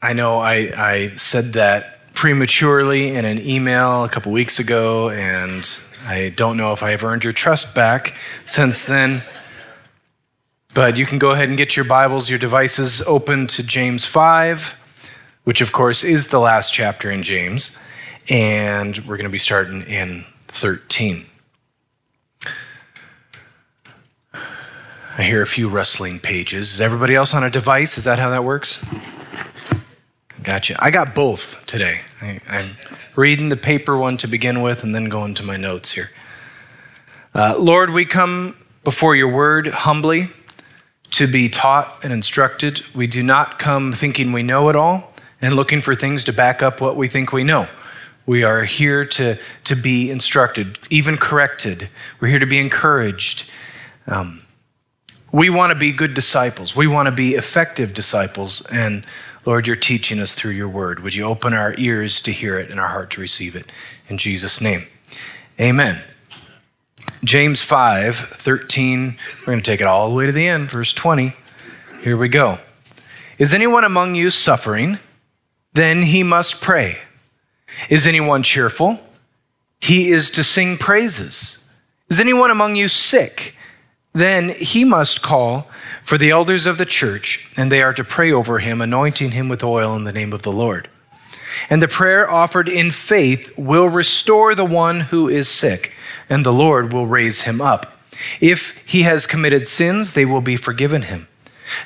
I know I, I said that prematurely in an email a couple weeks ago, and I don't know if I've earned your trust back since then. But you can go ahead and get your Bibles, your devices open to James 5, which of course is the last chapter in James. And we're going to be starting in 13. I hear a few rustling pages. Is everybody else on a device? Is that how that works? Gotcha. I got both today. I, am reading the paper one to begin with and then going to my notes here. Uh, Lord, we come before your word humbly to be taught and instructed. We do not come thinking we know it all and looking for things to back up what we think we know. We are here to, to be instructed, even corrected. We're here to be encouraged. Um, we want to be good disciples. We want to be effective disciples. And Lord, you're teaching us through your word. Would you open our ears to hear it and our heart to receive it? In Jesus' name, amen. James 5 13, we're going to take it all the way to the end, verse 20. Here we go. Is anyone among you suffering? Then he must pray. Is anyone cheerful? He is to sing praises. Is anyone among you sick? Then he must call for the elders of the church, and they are to pray over him, anointing him with oil in the name of the Lord. And the prayer offered in faith will restore the one who is sick, and the Lord will raise him up. If he has committed sins, they will be forgiven him.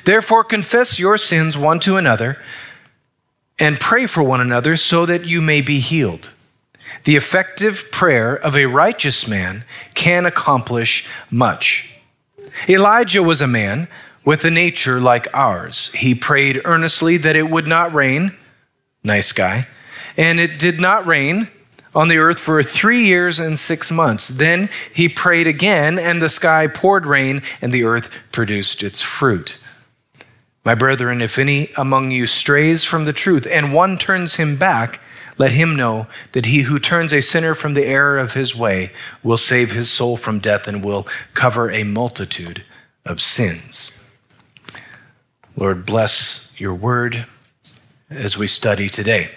Therefore, confess your sins one to another and pray for one another so that you may be healed. The effective prayer of a righteous man can accomplish much. Elijah was a man with a nature like ours. He prayed earnestly that it would not rain. Nice guy. And it did not rain on the earth for three years and six months. Then he prayed again, and the sky poured rain, and the earth produced its fruit. My brethren, if any among you strays from the truth, and one turns him back, let him know that he who turns a sinner from the error of his way will save his soul from death and will cover a multitude of sins. Lord, bless your word as we study today.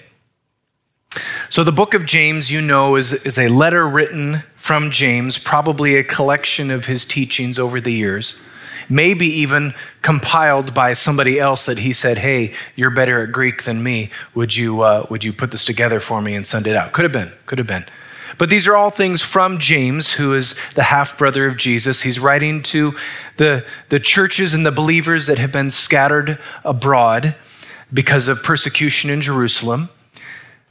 So, the book of James, you know, is, is a letter written from James, probably a collection of his teachings over the years maybe even compiled by somebody else that he said, Hey, you're better at Greek than me. Would you, uh, would you put this together for me and send it out? Could have been, could have been. But these are all things from James, who is the half brother of Jesus. He's writing to the, the churches and the believers that have been scattered abroad because of persecution in Jerusalem.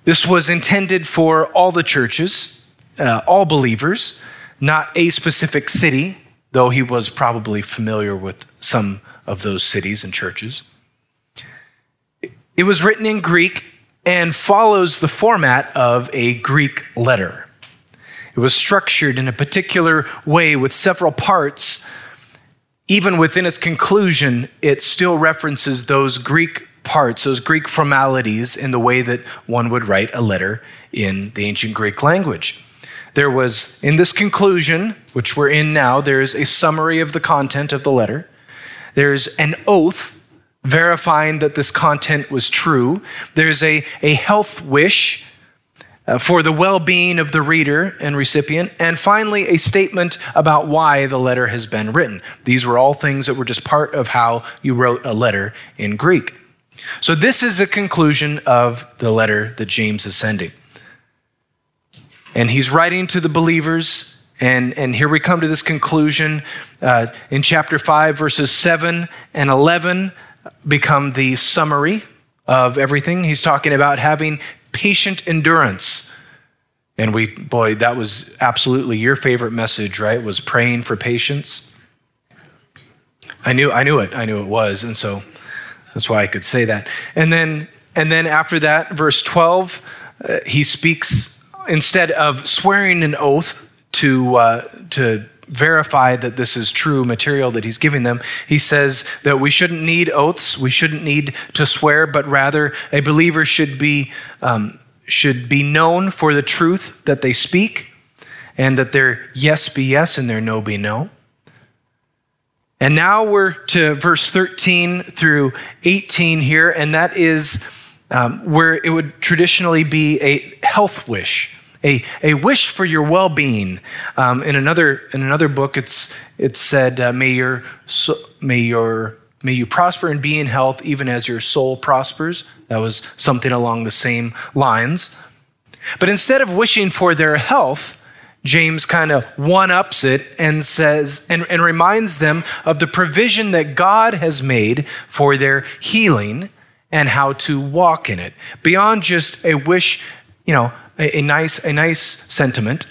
This was intended for all the churches, uh, all believers, not a specific city though he was probably familiar with some of those cities and churches. It was written in Greek and follows the format of a Greek letter. It was structured in a particular way with several parts. Even within its conclusion, it still references those Greek parts, those Greek formalities, in the way that one would write a letter in the ancient Greek language. There was, in this conclusion, which we're in now, there's a summary of the content of the letter. There's an oath verifying that this content was true. There's a, a health wish uh, for the well being of the reader and recipient. And finally, a statement about why the letter has been written. These were all things that were just part of how you wrote a letter in Greek. So, this is the conclusion of the letter that James is sending. And he's writing to the believers. And, and here we come to this conclusion. Uh, in chapter 5, verses 7 and 11 become the summary of everything. He's talking about having patient endurance. And we, boy, that was absolutely your favorite message, right? Was praying for patience. I knew, I knew it. I knew it was. And so that's why I could say that. And then, and then after that, verse 12, uh, he speaks instead of swearing an oath to, uh, to verify that this is true material that he's giving them, he says that we shouldn't need oaths, we shouldn't need to swear, but rather a believer should be, um, should be known for the truth that they speak, and that their yes be yes and their no be no. And now we're to verse 13 through 18 here, and that is um, where it would traditionally be a health wish, a, a wish for your well being. Um, in, another, in another book, it's, it said, uh, may, your, so, may, your, may you prosper and be in health even as your soul prospers. That was something along the same lines. But instead of wishing for their health, James kind of one ups it and says, and, and reminds them of the provision that God has made for their healing and how to walk in it. Beyond just a wish, you know, a, a nice, a nice sentiment.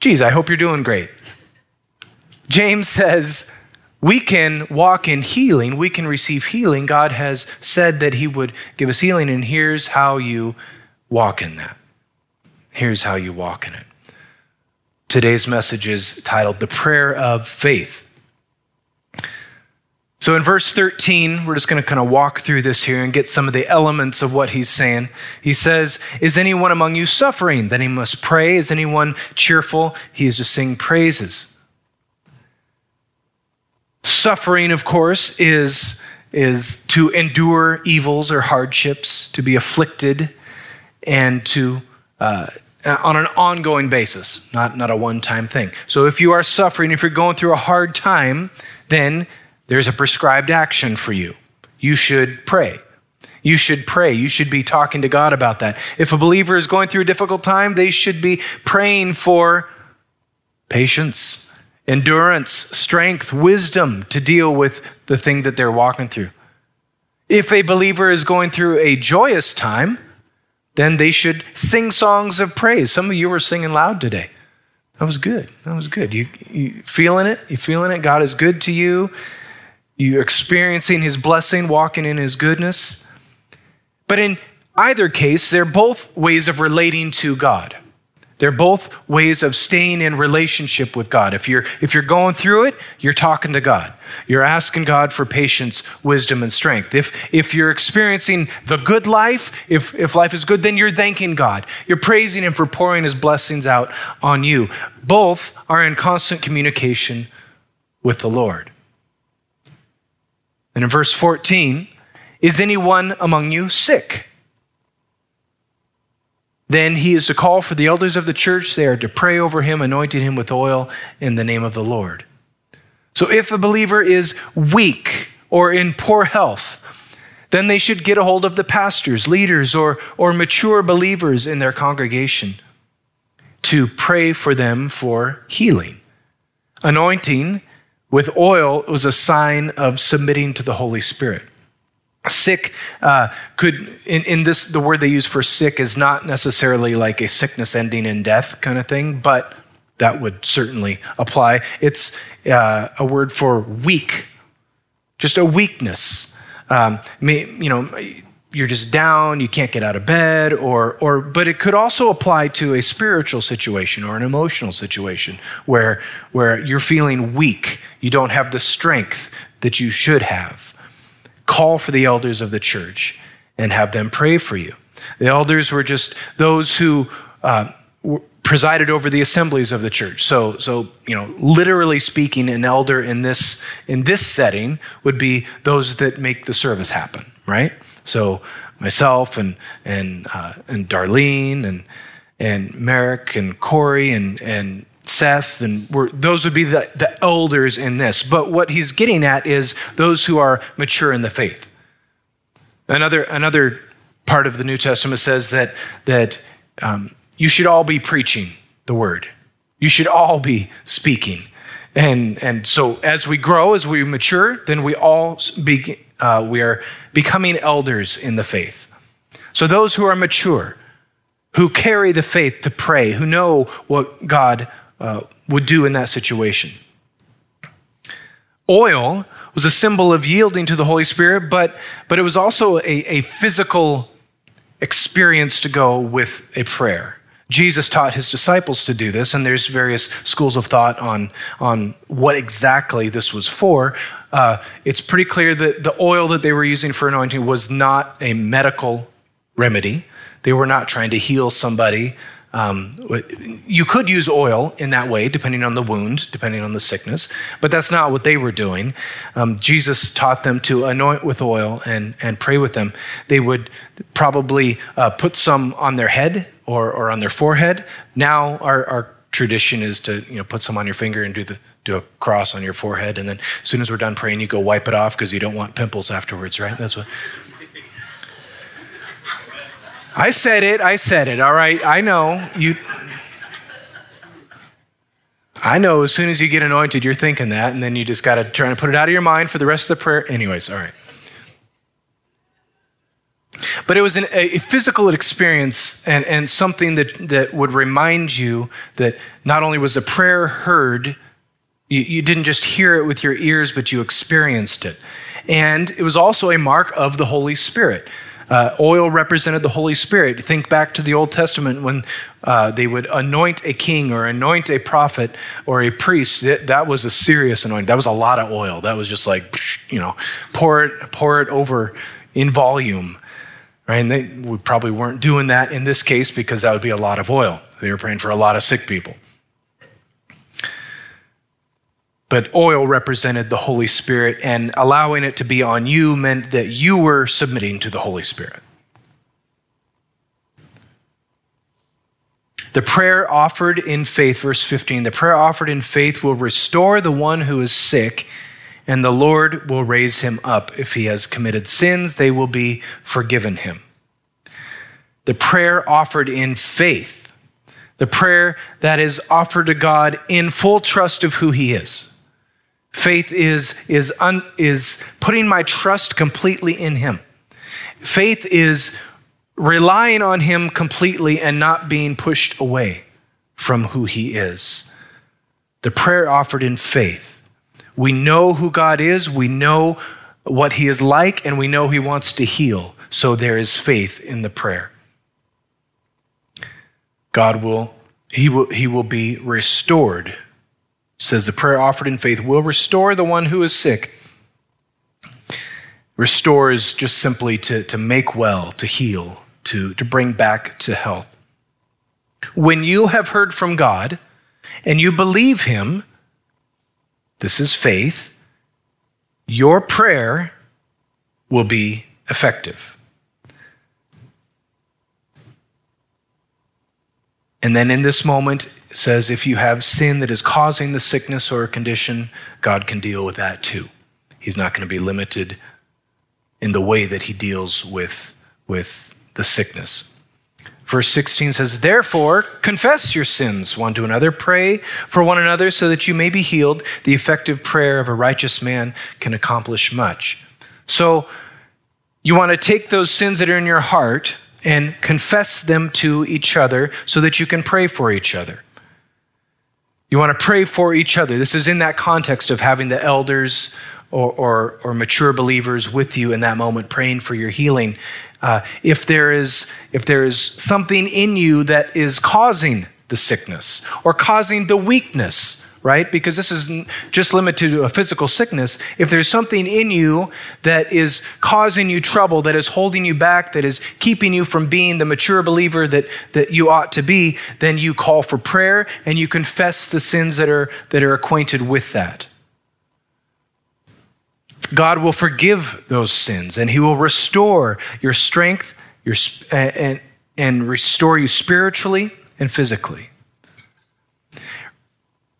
Geez, I hope you're doing great. James says, we can walk in healing. We can receive healing. God has said that He would give us healing, and here's how you walk in that. Here's how you walk in it. Today's message is titled The Prayer of Faith. So in verse 13, we're just going to kind of walk through this here and get some of the elements of what he's saying. He says, Is anyone among you suffering? Then he must pray. Is anyone cheerful? He is to sing praises. Suffering, of course, is, is to endure evils or hardships, to be afflicted, and to uh, on an ongoing basis, not, not a one time thing. So if you are suffering, if you're going through a hard time, then there's a prescribed action for you. You should pray. You should pray. You should be talking to God about that. If a believer is going through a difficult time, they should be praying for patience, endurance, strength, wisdom to deal with the thing that they're walking through. If a believer is going through a joyous time, then they should sing songs of praise. Some of you were singing loud today. That was good. That was good. You, you feeling it? You feeling it? God is good to you. You experiencing his blessing, walking in his goodness. But in either case, they're both ways of relating to God. They're both ways of staying in relationship with God. If you're, if you're going through it, you're talking to God. You're asking God for patience, wisdom, and strength. If, if you're experiencing the good life, if, if life is good, then you're thanking God. You're praising Him for pouring His blessings out on you. Both are in constant communication with the Lord. And in verse 14, is anyone among you sick? Then he is to call for the elders of the church. They are to pray over him, anointing him with oil in the name of the Lord. So if a believer is weak or in poor health, then they should get a hold of the pastors, leaders, or, or mature believers in their congregation to pray for them for healing. Anointing with oil was a sign of submitting to the Holy Spirit. Sick uh, could, in, in this, the word they use for sick is not necessarily like a sickness ending in death kind of thing, but that would certainly apply. It's uh, a word for weak, just a weakness. Um, you know, you're just down, you can't get out of bed, or, or, but it could also apply to a spiritual situation or an emotional situation where, where you're feeling weak, you don't have the strength that you should have call for the elders of the church and have them pray for you. The elders were just those who uh, presided over the assemblies of the church. So, so you know, literally speaking, an elder in this in this setting would be those that make the service happen, right? So, myself and and uh, and Darlene and and Merrick and Corey and and Seth, and those would be the, the elders in this. But what he's getting at is those who are mature in the faith. Another, another part of the New Testament says that, that um, you should all be preaching the word, you should all be speaking. And, and so as we grow, as we mature, then we all be, uh, we are becoming elders in the faith. So those who are mature, who carry the faith to pray, who know what God uh, would do in that situation. Oil was a symbol of yielding to the Holy Spirit, but, but it was also a, a physical experience to go with a prayer. Jesus taught his disciples to do this, and there's various schools of thought on, on what exactly this was for. Uh, it's pretty clear that the oil that they were using for anointing was not a medical remedy. They were not trying to heal somebody Um, you could use oil in that way, depending on the wound, depending on the sickness, but that's not what they were doing. Um, Jesus taught them to anoint with oil and, and pray with them. They would probably uh, put some on their head or, or on their forehead. Now, our, our tradition is to you know, put some on your finger and do, the, do a cross on your forehead. And then as soon as we're done praying, you go wipe it off because you don't want pimples afterwards, right? That's what. I said it. I said it. All right. I know. You. I know as soon as you get anointed, you're thinking that, and then you just got to try to put it out of your mind for the rest of the prayer. Anyways, all right. But it was an, a physical experience and, and something that, that would remind you that not only was the prayer heard, you, you didn't just hear it with your ears, but you experienced it. And it was also a mark of the Holy Spirit. Uh, oil represented the Holy Spirit. Think back to the Old Testament when uh, they would anoint a king or anoint a prophet or a priest. It, that was a serious anointing. That was a lot of oil. That was just like, you know, pour it, pour it over in volume. Right? And they we probably weren't doing that in this case because that would be a lot of oil. They were praying for a lot of sick people. But oil represented the Holy Spirit, and allowing it to be on you meant that you were submitting to the Holy Spirit. The prayer offered in faith, verse 15, the prayer offered in faith will restore the one who is sick, and the Lord will raise him up. If he has committed sins, they will be forgiven him. The prayer offered in faith, the prayer that is offered to God in full trust of who he is. Faith is, is, un, is putting my trust completely in Him. Faith is relying on Him completely and not being pushed away from who He is. The prayer offered in faith. We know who God is, we know what He is like, and we know He wants to heal. So there is faith in the prayer. God will, He will, he will be restored says the prayer offered in faith will restore the one who is sick. Restore is just simply to, to make well, to heal, to, to bring back to health. When you have heard from God and you believe Him, this is faith, your prayer will be effective. And then in this moment, it says if you have sin that is causing the sickness or condition, God can deal with that too. He's not going to be limited in the way that he deals with, with the sickness. Verse 16 says, Therefore, confess your sins one to another, pray for one another so that you may be healed. The effective prayer of a righteous man can accomplish much. So, you want to take those sins that are in your heart and confess them to each other so that you can pray for each other. You want to pray for each other. This is in that context of having the elders or, or, or mature believers with you in that moment, praying for your healing. Uh, if, there is, if there is something in you that is causing the sickness or causing the weakness, right? Because this isn't just limited to a physical sickness. If there's something in you that is causing you trouble, that is holding you back, that is keeping you from being the mature believer that, that you ought to be, then you call for prayer and you confess the sins that are, that are acquainted with that. God will forgive those sins and he will restore your strength your, and, and restore you spiritually and physically.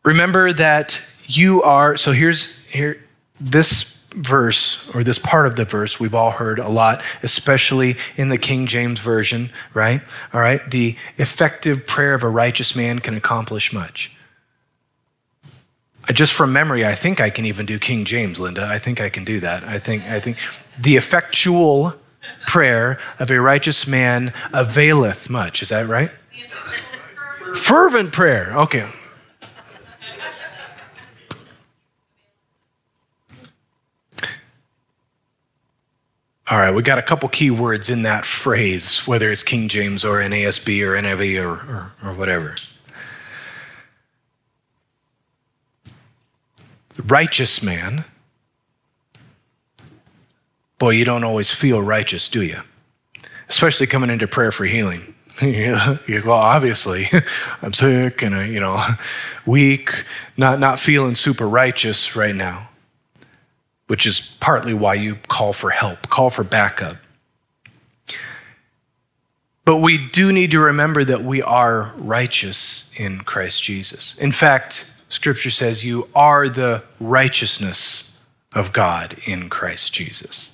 Remember that you are, so here's here this verse or this part of the verse we've all heard a lot, especially in the King James Version, right? All right. The effective prayer of a righteous man can accomplish much. I, Just from memory, I think I can even do King James, Linda. I think I can do that. I think I think the effectual prayer of a righteous man availeth much. Is that right? Fervent prayer. Okay. All right, we got a couple key words in that phrase, whether it's King James or NASB or NIV or, or, or whatever. righteous man. Boy, you don't always feel righteous, do you? Especially coming into prayer for healing. well, obviously, I'm sick and, uh, you know, weak, not, not feeling super righteous right now, which is partly why you call for help, call for backup. But we do need to remember that we are righteous in Christ Jesus. In fact, Scripture says you are the righteousness of God in Christ Jesus.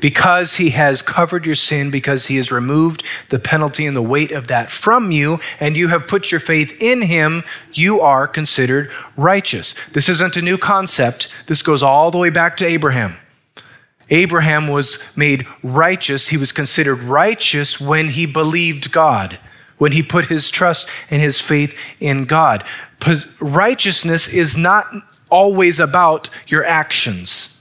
Because he has covered your sin, because he has removed the penalty and the weight of that from you, and you have put your faith in him, you are considered righteous. This isn't a new concept. This goes all the way back to Abraham. Abraham was made righteous. He was considered righteous when he believed God, when he put his trust and his faith in God. Righteousness is not always about your actions.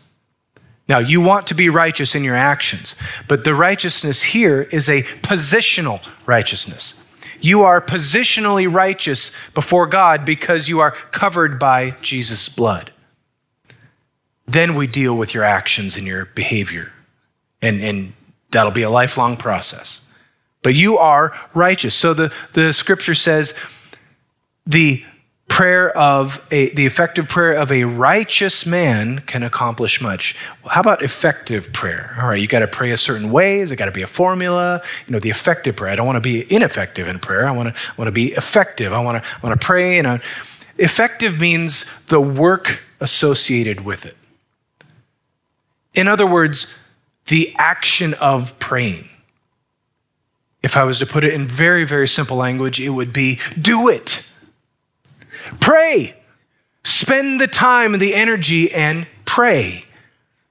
Now, you want to be righteous in your actions, but the righteousness here is a positional righteousness. You are positionally righteous before God because you are covered by Jesus' blood. Then we deal with your actions and your behavior, and, and that'll be a lifelong process. But you are righteous. So the, the scripture says the prayer of a, the effective prayer of a righteous man can accomplish much. How about effective prayer? All right, you got to pray a certain way. There's got to be a formula. You know, the effective prayer. I don't want to be ineffective in prayer. I want to want to be effective. I want to want to pray and I, effective means the work associated with it. In other words, the action of praying. If I was to put it in very, very simple language, it would be do it. Pray. Spend the time and the energy and pray.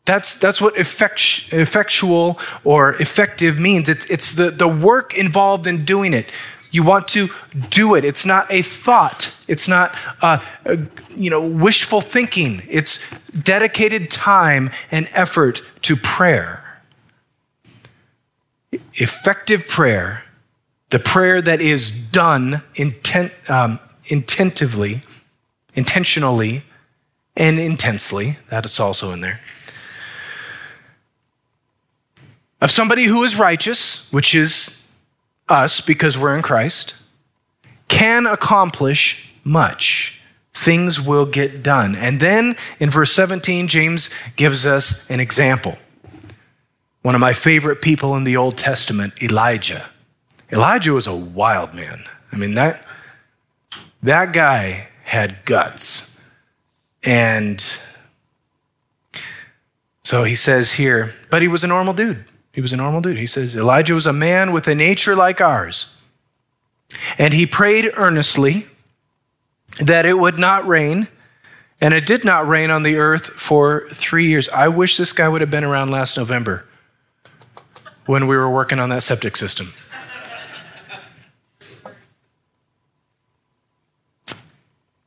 That's, that's what effect, effectual or effective means. It's, it's the, the work involved in doing it. You want to do it. It's not a thought. It's not uh, uh, you know wishful thinking. It's dedicated time and effort to prayer. Effective prayer, the prayer that is done intent, um, intentively, intentionally, and intensely. That is also in there. Of somebody who is righteous, which is us because we're in Christ, can accomplish much. Things will get done. And then in verse 17, James gives us an example. One of my favorite people in the Old Testament, Elijah. Elijah was a wild man. I mean, that that guy had guts. And so he says here, but he was a normal dude. He was a normal dude. He says, Elijah was a man with a nature like ours. And he prayed earnestly that it would not rain. And it did not rain on the earth for three years. I wish this guy would have been around last November when we were working on that septic system.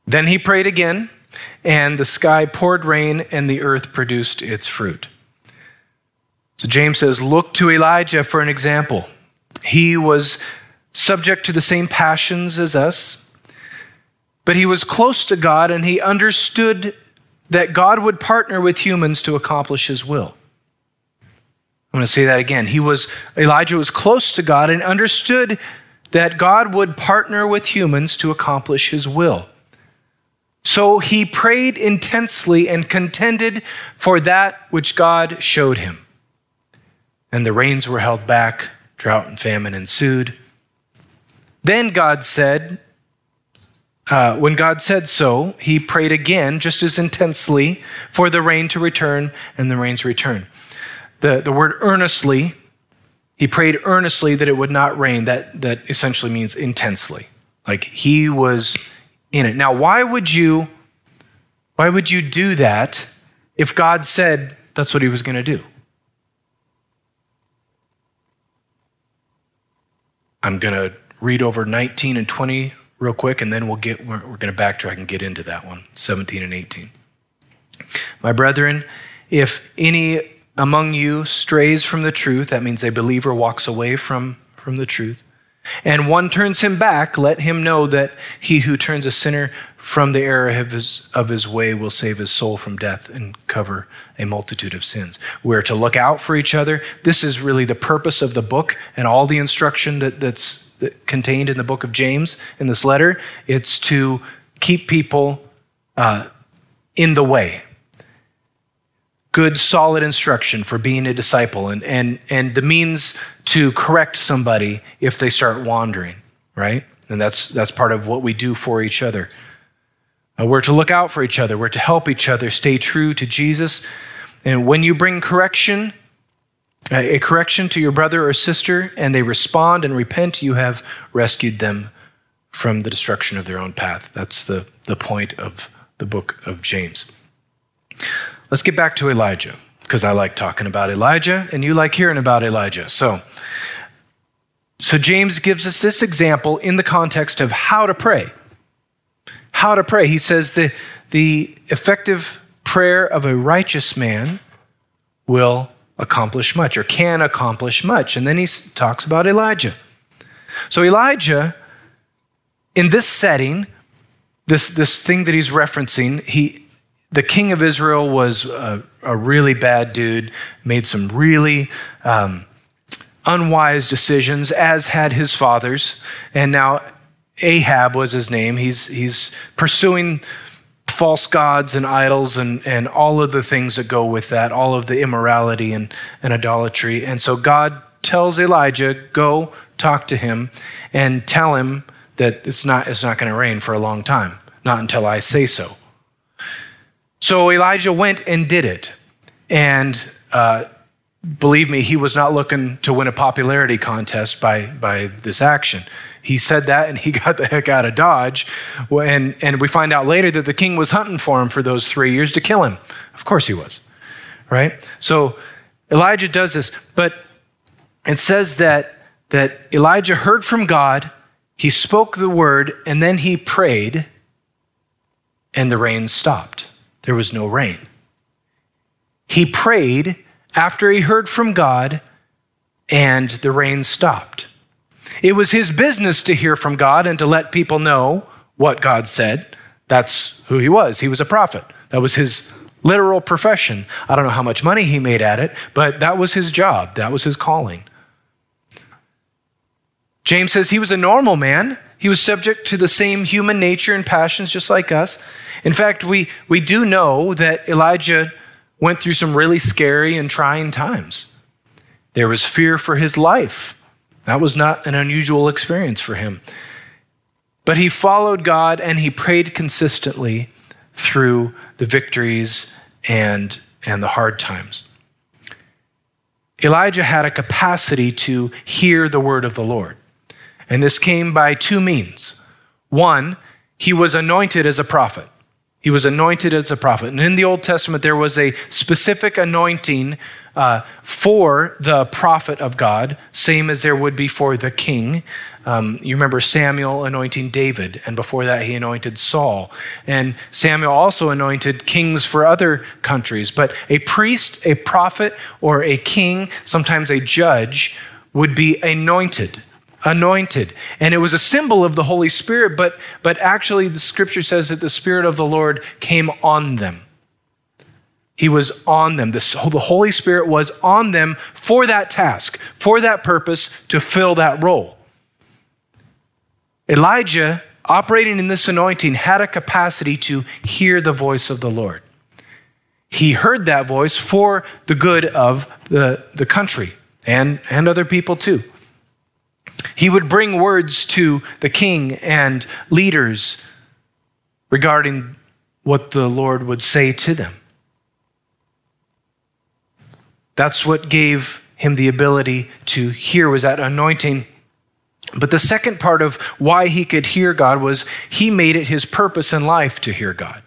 Then he prayed again, and the sky poured rain, and the earth produced its fruit. So James says, Look to Elijah for an example. He was subject to the same passions as us, but he was close to God and he understood that God would partner with humans to accomplish his will. I'm going to say that again. He was Elijah was close to God and understood that God would partner with humans to accomplish his will. So he prayed intensely and contended for that which God showed him. And the rains were held back, drought and famine ensued. Then God said, uh, when God said so, he prayed again, just as intensely, for the rain to return, and the rains returned. The, the word earnestly, he prayed earnestly that it would not rain. That, that essentially means intensely. Like he was in it. Now, why would you why would you do that if God said that's what he was going to do? I'm going to read over 19 and 20 real quick and then we'll get we're, we're going to backtrack and get into that one 17 and 18 my brethren if any among you strays from the truth that means a believer walks away from from the truth and one turns him back, let him know that he who turns a sinner from the error of his, of his way will save his soul from death and cover a multitude of sins. We're to look out for each other. This is really the purpose of the book and all the instruction that, that's contained in the book of James in this letter. It's to keep people uh, in the way. Good, solid instruction for being a disciple and, and, and the means to correct somebody if they start wandering, right? And that's, that's part of what we do for each other. Uh, we're to look out for each other, we're to help each other stay true to Jesus. And when you bring correction, a correction to your brother or sister, and they respond and repent, you have rescued them from the destruction of their own path. That's the, the point of the book of James. Let's get back to Elijah, because I like talking about Elijah, and you like hearing about Elijah. So, so James gives us this example in the context of how to pray. How to pray. He says the, the effective prayer of a righteous man will accomplish much or can accomplish much. And then he talks about Elijah. So, Elijah, in this setting, this, this thing that he's referencing, he, the king of Israel was a, a really bad dude, made some really um, unwise decisions, as had his fathers. And now Ahab was his name. He's, he's pursuing false gods and idols and, and all of the things that go with that, all of the immorality and, and idolatry. And so God tells Elijah, go talk to him and tell him that it's not, it's not going to rain for a long time, not until I say so. So Elijah went and did it. And uh, believe me, he was not looking to win a popularity contest by, by this action. He said that and he got the heck out of Dodge. And, and we find out later that the king was hunting for him for those three years to kill him. Of course he was, right? So Elijah does this, but it says that, that Elijah heard from God, he spoke the word, and then he prayed, and the rain stopped. There was no rain. He prayed after he heard from God, and the rain stopped. It was his business to hear from God and to let people know what God said. That's who he was. He was a prophet. That was his literal profession. I don't know how much money he made at it, but that was his job, that was his calling. James says he was a normal man. He was subject to the same human nature and passions just like us. In fact, we, we do know that Elijah went through some really scary and trying times. There was fear for his life. That was not an unusual experience for him. But he followed God and he prayed consistently through the victories and, and the hard times. Elijah had a capacity to hear the word of the Lord. And this came by two means. One, he was anointed as a prophet. He was anointed as a prophet. And in the Old Testament, there was a specific anointing uh, for the prophet of God, same as there would be for the king. Um, you remember Samuel anointing David, and before that, he anointed Saul. And Samuel also anointed kings for other countries. But a priest, a prophet, or a king, sometimes a judge, would be anointed anointed and it was a symbol of the holy spirit but but actually the scripture says that the spirit of the lord came on them he was on them. The, the Holy Spirit was on them for that task, for that purpose, to fill that role. Elijah, operating in this anointing, had a capacity to hear the voice of the Lord. He heard that voice for the good of the, the country and, and other people too. He would bring words to the king and leaders regarding what the Lord would say to them. That's what gave him the ability to hear was that anointing. But the second part of why he could hear God was he made it his purpose in life to hear God.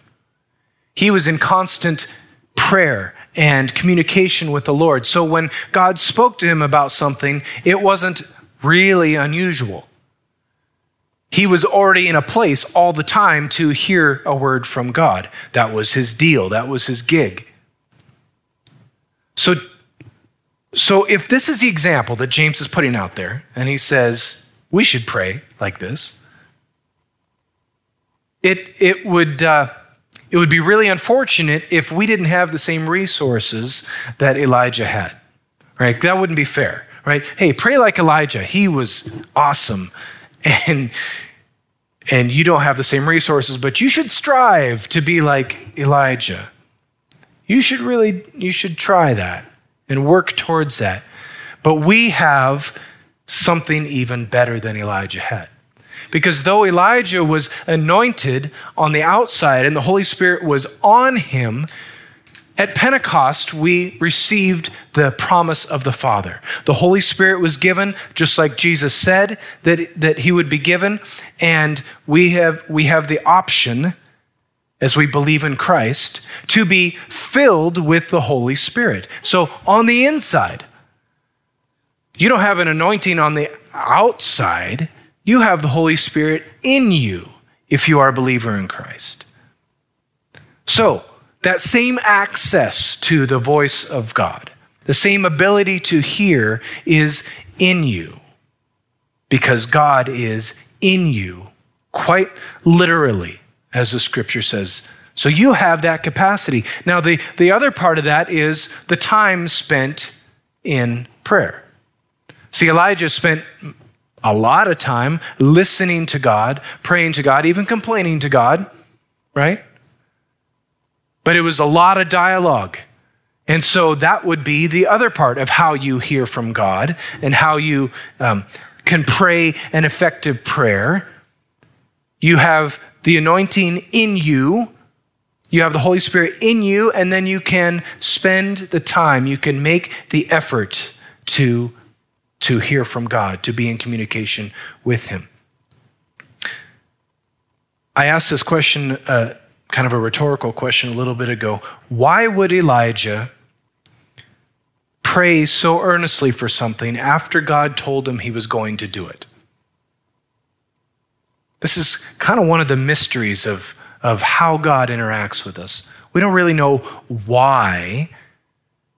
He was in constant prayer and communication with the Lord. So when God spoke to him about something, it wasn't really unusual. He was already in a place all the time to hear a word from God. That was his deal, that was his gig. So so, if this is the example that James is putting out there, and he says we should pray like this, it, it, would, uh, it would be really unfortunate if we didn't have the same resources that Elijah had. Right? That wouldn't be fair. Right? Hey, pray like Elijah. He was awesome. And and you don't have the same resources, but you should strive to be like Elijah. You should really you should try that and work towards that. But we have something even better than Elijah had. Because though Elijah was anointed on the outside and the Holy Spirit was on him, at Pentecost, we received the promise of the Father. The Holy Spirit was given, just like Jesus said that, that he would be given. And we have, we have the option, as we believe in Christ, to be filled with the Holy Spirit. So on the inside, you don't have an anointing on the outside, you have the Holy Spirit in you if you are a believer in Christ. So, that same access to the voice of God, the same ability to hear is in you because God is in you, quite literally, as the scripture says. So you have that capacity. Now, the, the other part of that is the time spent in prayer. See, Elijah spent a lot of time listening to God, praying to God, even complaining to God, right? But it was a lot of dialogue. And so that would be the other part of how you hear from God and how you um, can pray an effective prayer. You have the anointing in you, you have the Holy Spirit in you, and then you can spend the time, you can make the effort to, to hear from God, to be in communication with Him. I asked this question uh, kind of a rhetorical question a little bit ago. Why would Elijah pray so earnestly for something after God told him he was going to do it? This is kind of one of the mysteries of, of how God interacts with us. We don't really know why,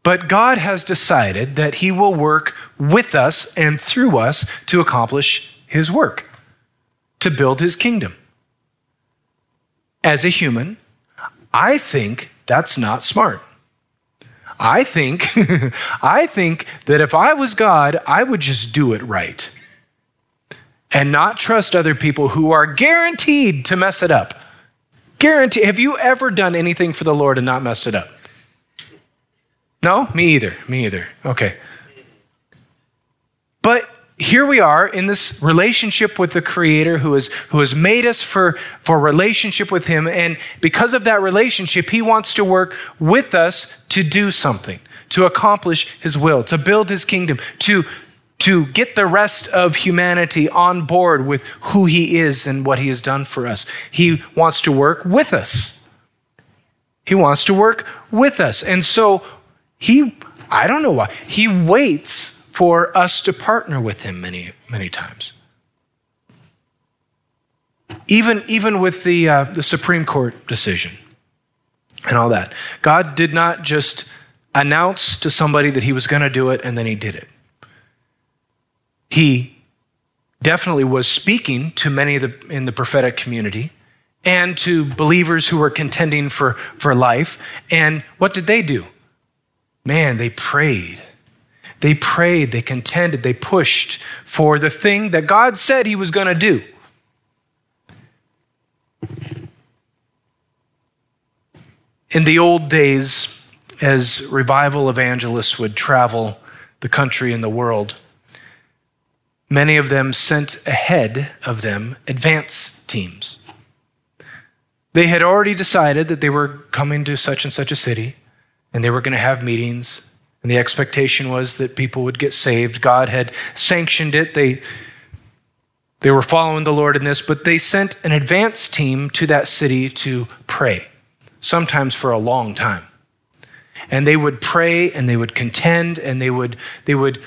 but God has decided that he will work with us and through us to accomplish his work, to build his kingdom as a human, I think that's not smart. I think I think that if I was God, I would just do it right. And not trust other people who are guaranteed to mess it up. Guarantee. Have you ever done anything for the Lord and not messed it up? No? Me either. Me either. Okay. But here we are in this relationship with the creator who, is, who has made us for, for relationship with him. And because of that relationship he wants to work with us to do something to accomplish his will to build his kingdom to, to get the rest of humanity on board with who he is and what he has done for us. He wants to work with us. He wants to work with us. And so he i don't know why he waits for us to partner with him many, many times. Even, even with the, uh, the Supreme Court decision and all that, God did not just announce to somebody that he was going to do it and then he did it. He definitely was speaking to many of the, in the prophetic community and to believers who were contending for, for life. And what did they do? Man, they prayed they prayed, they contended, they pushed for the thing that God said He was going to do. In the old days, as revival evangelists would travel the country and the world, many of them sent ahead of them advance teams. They had already decided that they were coming to such and such a city and they were going to have meetings and the expectation was that people would get saved. God had sanctioned it. They, they were following the Lord in this, but they sent an advance team to that city to pray, sometimes for a long time. And they would pray and they would contend and they would, they would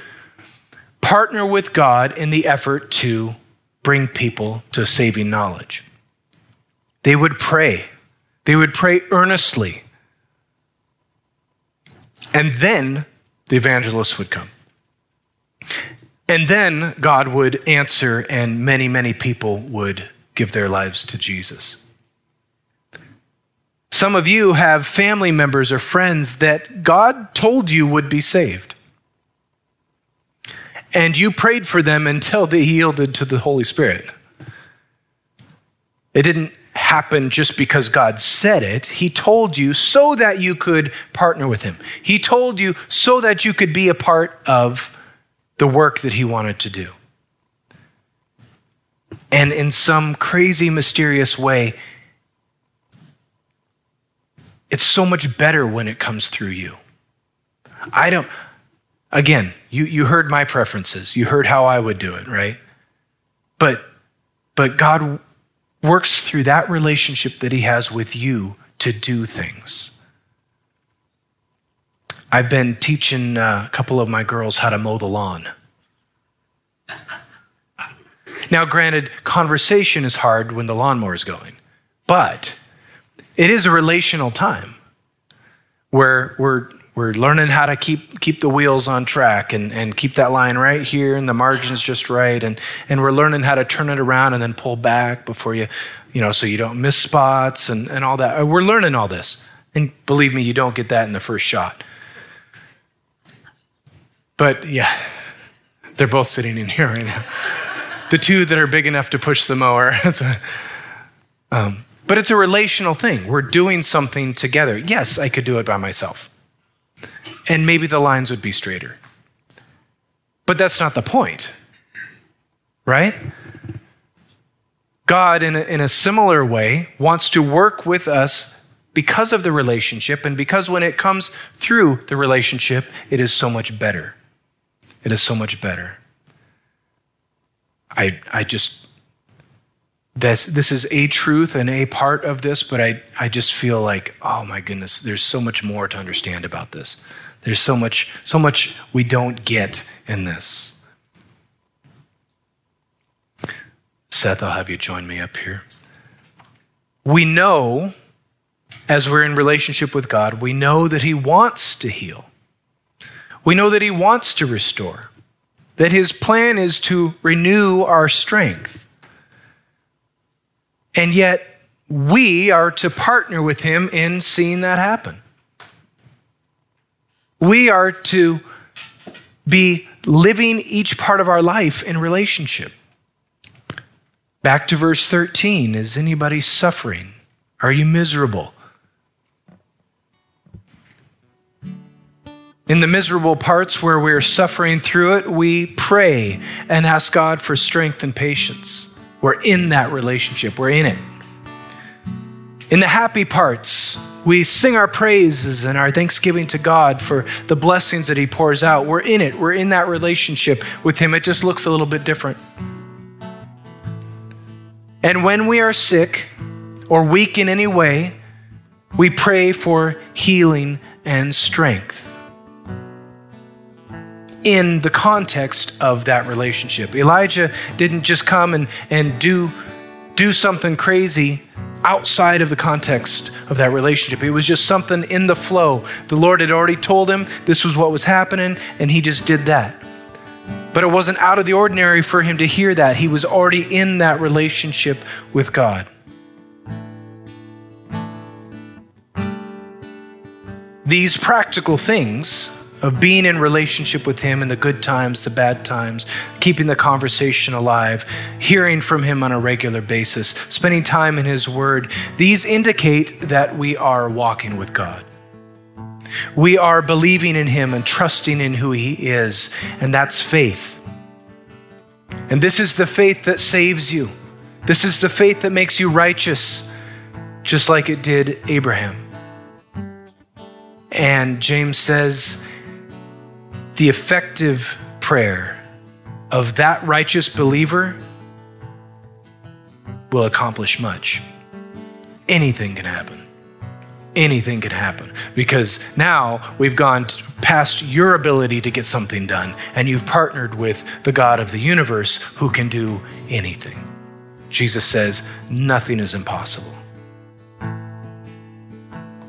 partner with God in the effort to bring people to saving knowledge. They would pray. They would pray earnestly. And then the evangelists would come. And then God would answer, and many, many people would give their lives to Jesus. Some of you have family members or friends that God told you would be saved. and you prayed for them until they yielded to the Holy Spirit. It didn't happen just because God said it. He told you so that you could partner with Him. He told you so that you could be a part of the work that He wanted to do. And in some crazy, mysterious way, it's so much better when it comes through you. I don't, again, you, you heard my preferences. You heard how I would do it, right? But, but God works through that relationship that He has with you to do things. I've been teaching uh, a couple of my girls how to mow the lawn. Now, granted, conversation is hard when the lawnmower is going, but it is a relational time where we're, we're learning how to keep, keep the wheels on track and, and keep that line right here and the margins just right. And, and we're learning how to turn it around and then pull back before you, you know, so you don't miss spots and, and all that. We're learning all this. And believe me, you don't get that in the first shot. But yeah, they're both sitting in here right now. the two that are big enough to push the mower. um, but it's a relational thing. We're doing something together. Yes, I could do it by myself. And maybe the lines would be straighter. But that's not the point, right? God, in a, in a similar way, wants to work with us because of the relationship, and because when it comes through the relationship, it is so much better. It is so much better. I, I just this, this is a truth and a part of this, but I, I just feel like, oh my goodness, there's so much more to understand about this. There's so much, so much we don't get in this. Seth, I'll have you join me up here. We know, as we're in relationship with God, we know that He wants to heal. We know that He wants to restore, that His plan is to renew our strength. And yet, we are to partner with him in seeing that happen. We are to be living each part of our life in relationship. Back to verse 13 Is anybody suffering? Are you miserable? In the miserable parts where we're suffering through it, we pray and ask God for strength and patience. We're in that relationship, we're in it. In the happy parts, we sing our praises and our thanksgiving to God for the blessings that He pours out. We're in it, we're in that relationship with Him. It just looks a little bit different. And when we are sick or weak in any way, we pray for healing and strength in the context of that relationship. Elijah didn't just come and, and do, do something crazy outside of the context of that relationship. It was just something in the flow. The Lord had already told him this was what was happening, and he just did that. But it wasn't out of the ordinary for him to hear that. He was already in that relationship with God. These practical things of being in relationship with him in the good times, the bad times, keeping the conversation alive, hearing from him on a regular basis, spending time in his word, these indicate that we are walking with God. We are believing in him and trusting in who he is, and that's faith. And this is the faith that saves you. This is the faith that makes you righteous, just like it did Abraham. And James says, the effective prayer of that righteous believer will accomplish much. Anything can happen. Anything can happen because now we've gone past your ability to get something done and you've partnered with the God of the universe who can do anything. Jesus says, nothing is impossible.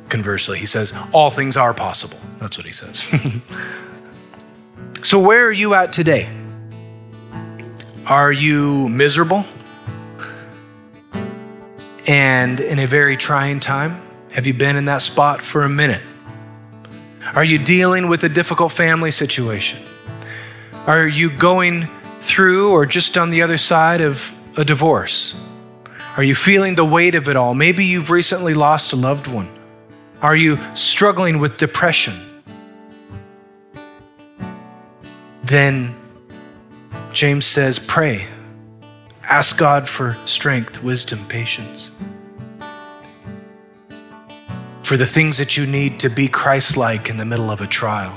Conversely, he says, all things are possible. That's what he says. So, where are you at today? Are you miserable? And in a very trying time? Have you been in that spot for a minute? Are you dealing with a difficult family situation? Are you going through or just on the other side of a divorce? Are you feeling the weight of it all? Maybe you've recently lost a loved one. Are you struggling with depression? Then James says, pray. Ask God for strength, wisdom, patience. For the things that you need to be Christ like in the middle of a trial.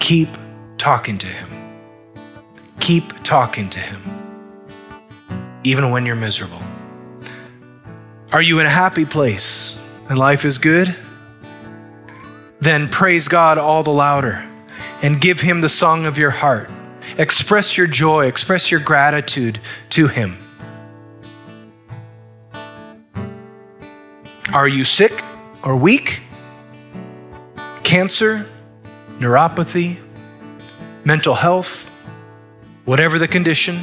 Keep talking to Him. Keep talking to Him, even when you're miserable. Are you in a happy place and life is good? Then praise God all the louder and give Him the song of your heart. Express your joy, express your gratitude to Him. Are you sick or weak? Cancer, neuropathy, mental health, whatever the condition,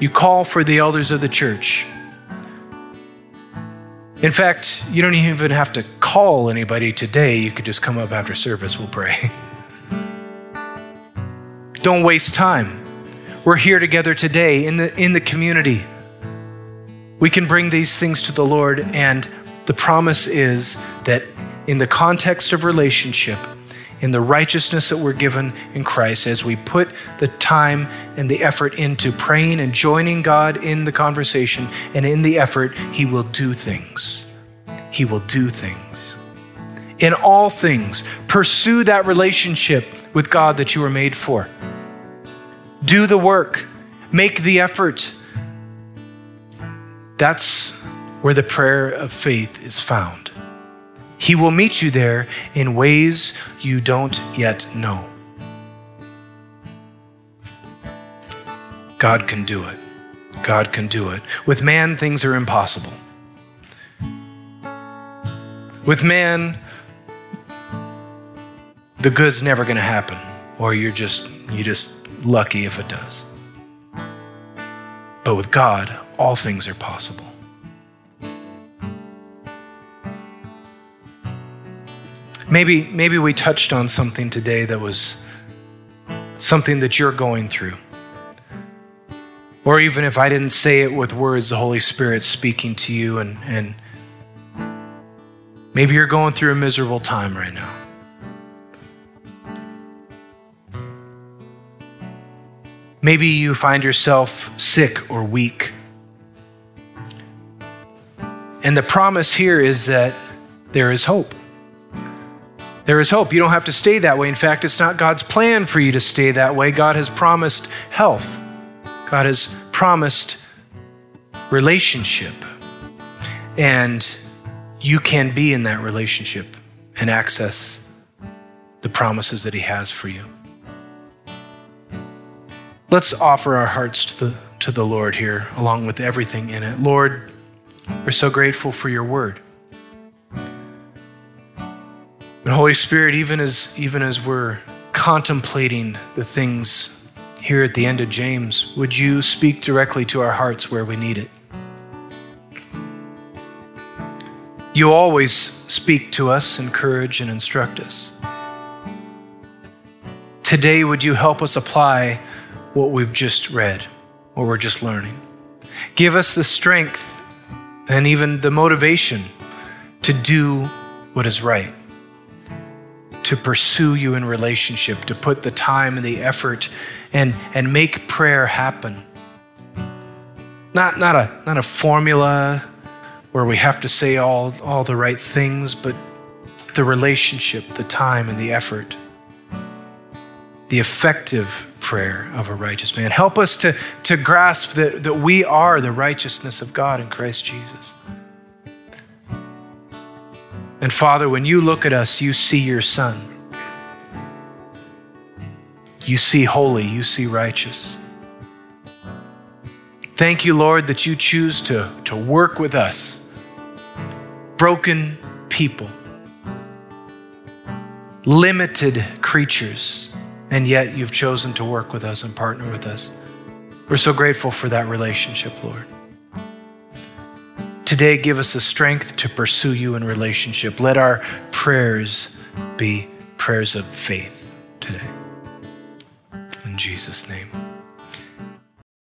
you call for the elders of the church in fact, you don't even have to call anybody today. You could just come up after service, we'll pray. Don't waste time. We're here together today in the, in the community. We can bring these things to the Lord, and the promise is that in the context of relationship, in the righteousness that we're given in Christ as we put the time and the effort into praying and joining God in the conversation and in the effort, He will do things. He will do things. In all things, pursue that relationship with God that you were made for. Do the work, make the effort. That's where the prayer of faith is found. He will meet you there in ways you don't yet know. God can do it. God can do it. With man, things are impossible. With man, the good's never going to happen, or you're just you just lucky if it does. But with God, all things are possible. Maybe, maybe we touched on something today that was something that you're going through. Or even if I didn't say it with words, the Holy Spirit's speaking to you, and, and maybe you're going through a miserable time right now. Maybe you find yourself sick or weak. And the promise here is that there is hope. There is hope. You don't have to stay that way. In fact, it's not God's plan for you to stay that way. God has promised health, God has promised relationship. And you can be in that relationship and access the promises that He has for you. Let's offer our hearts to the, to the Lord here, along with everything in it. Lord, we're so grateful for your word. And Holy Spirit, even as, even as we're contemplating the things here at the end of James, would you speak directly to our hearts where we need it? You always speak to us, encourage, and instruct us. Today, would you help us apply what we've just read, what we're just learning? Give us the strength and even the motivation to do what is right to pursue you in relationship, to put the time and the effort and, and make prayer happen. Not, not, a, not a formula where we have to say all, all the right things, but the relationship, the time, and the effort. The effective prayer of a righteous man. Help us to, to grasp that, that we are the righteousness of God in Christ Jesus. And Father, when you look at us, you see your Son. You see holy, you see righteous. Thank you, Lord, that you choose to, to work with us, broken people, limited creatures, and yet you've chosen to work with us and partner with us. We're so grateful for that relationship, Lord. Today, give us the strength to pursue you in relationship. Let our prayers be prayers of faith today. In Jesus' name.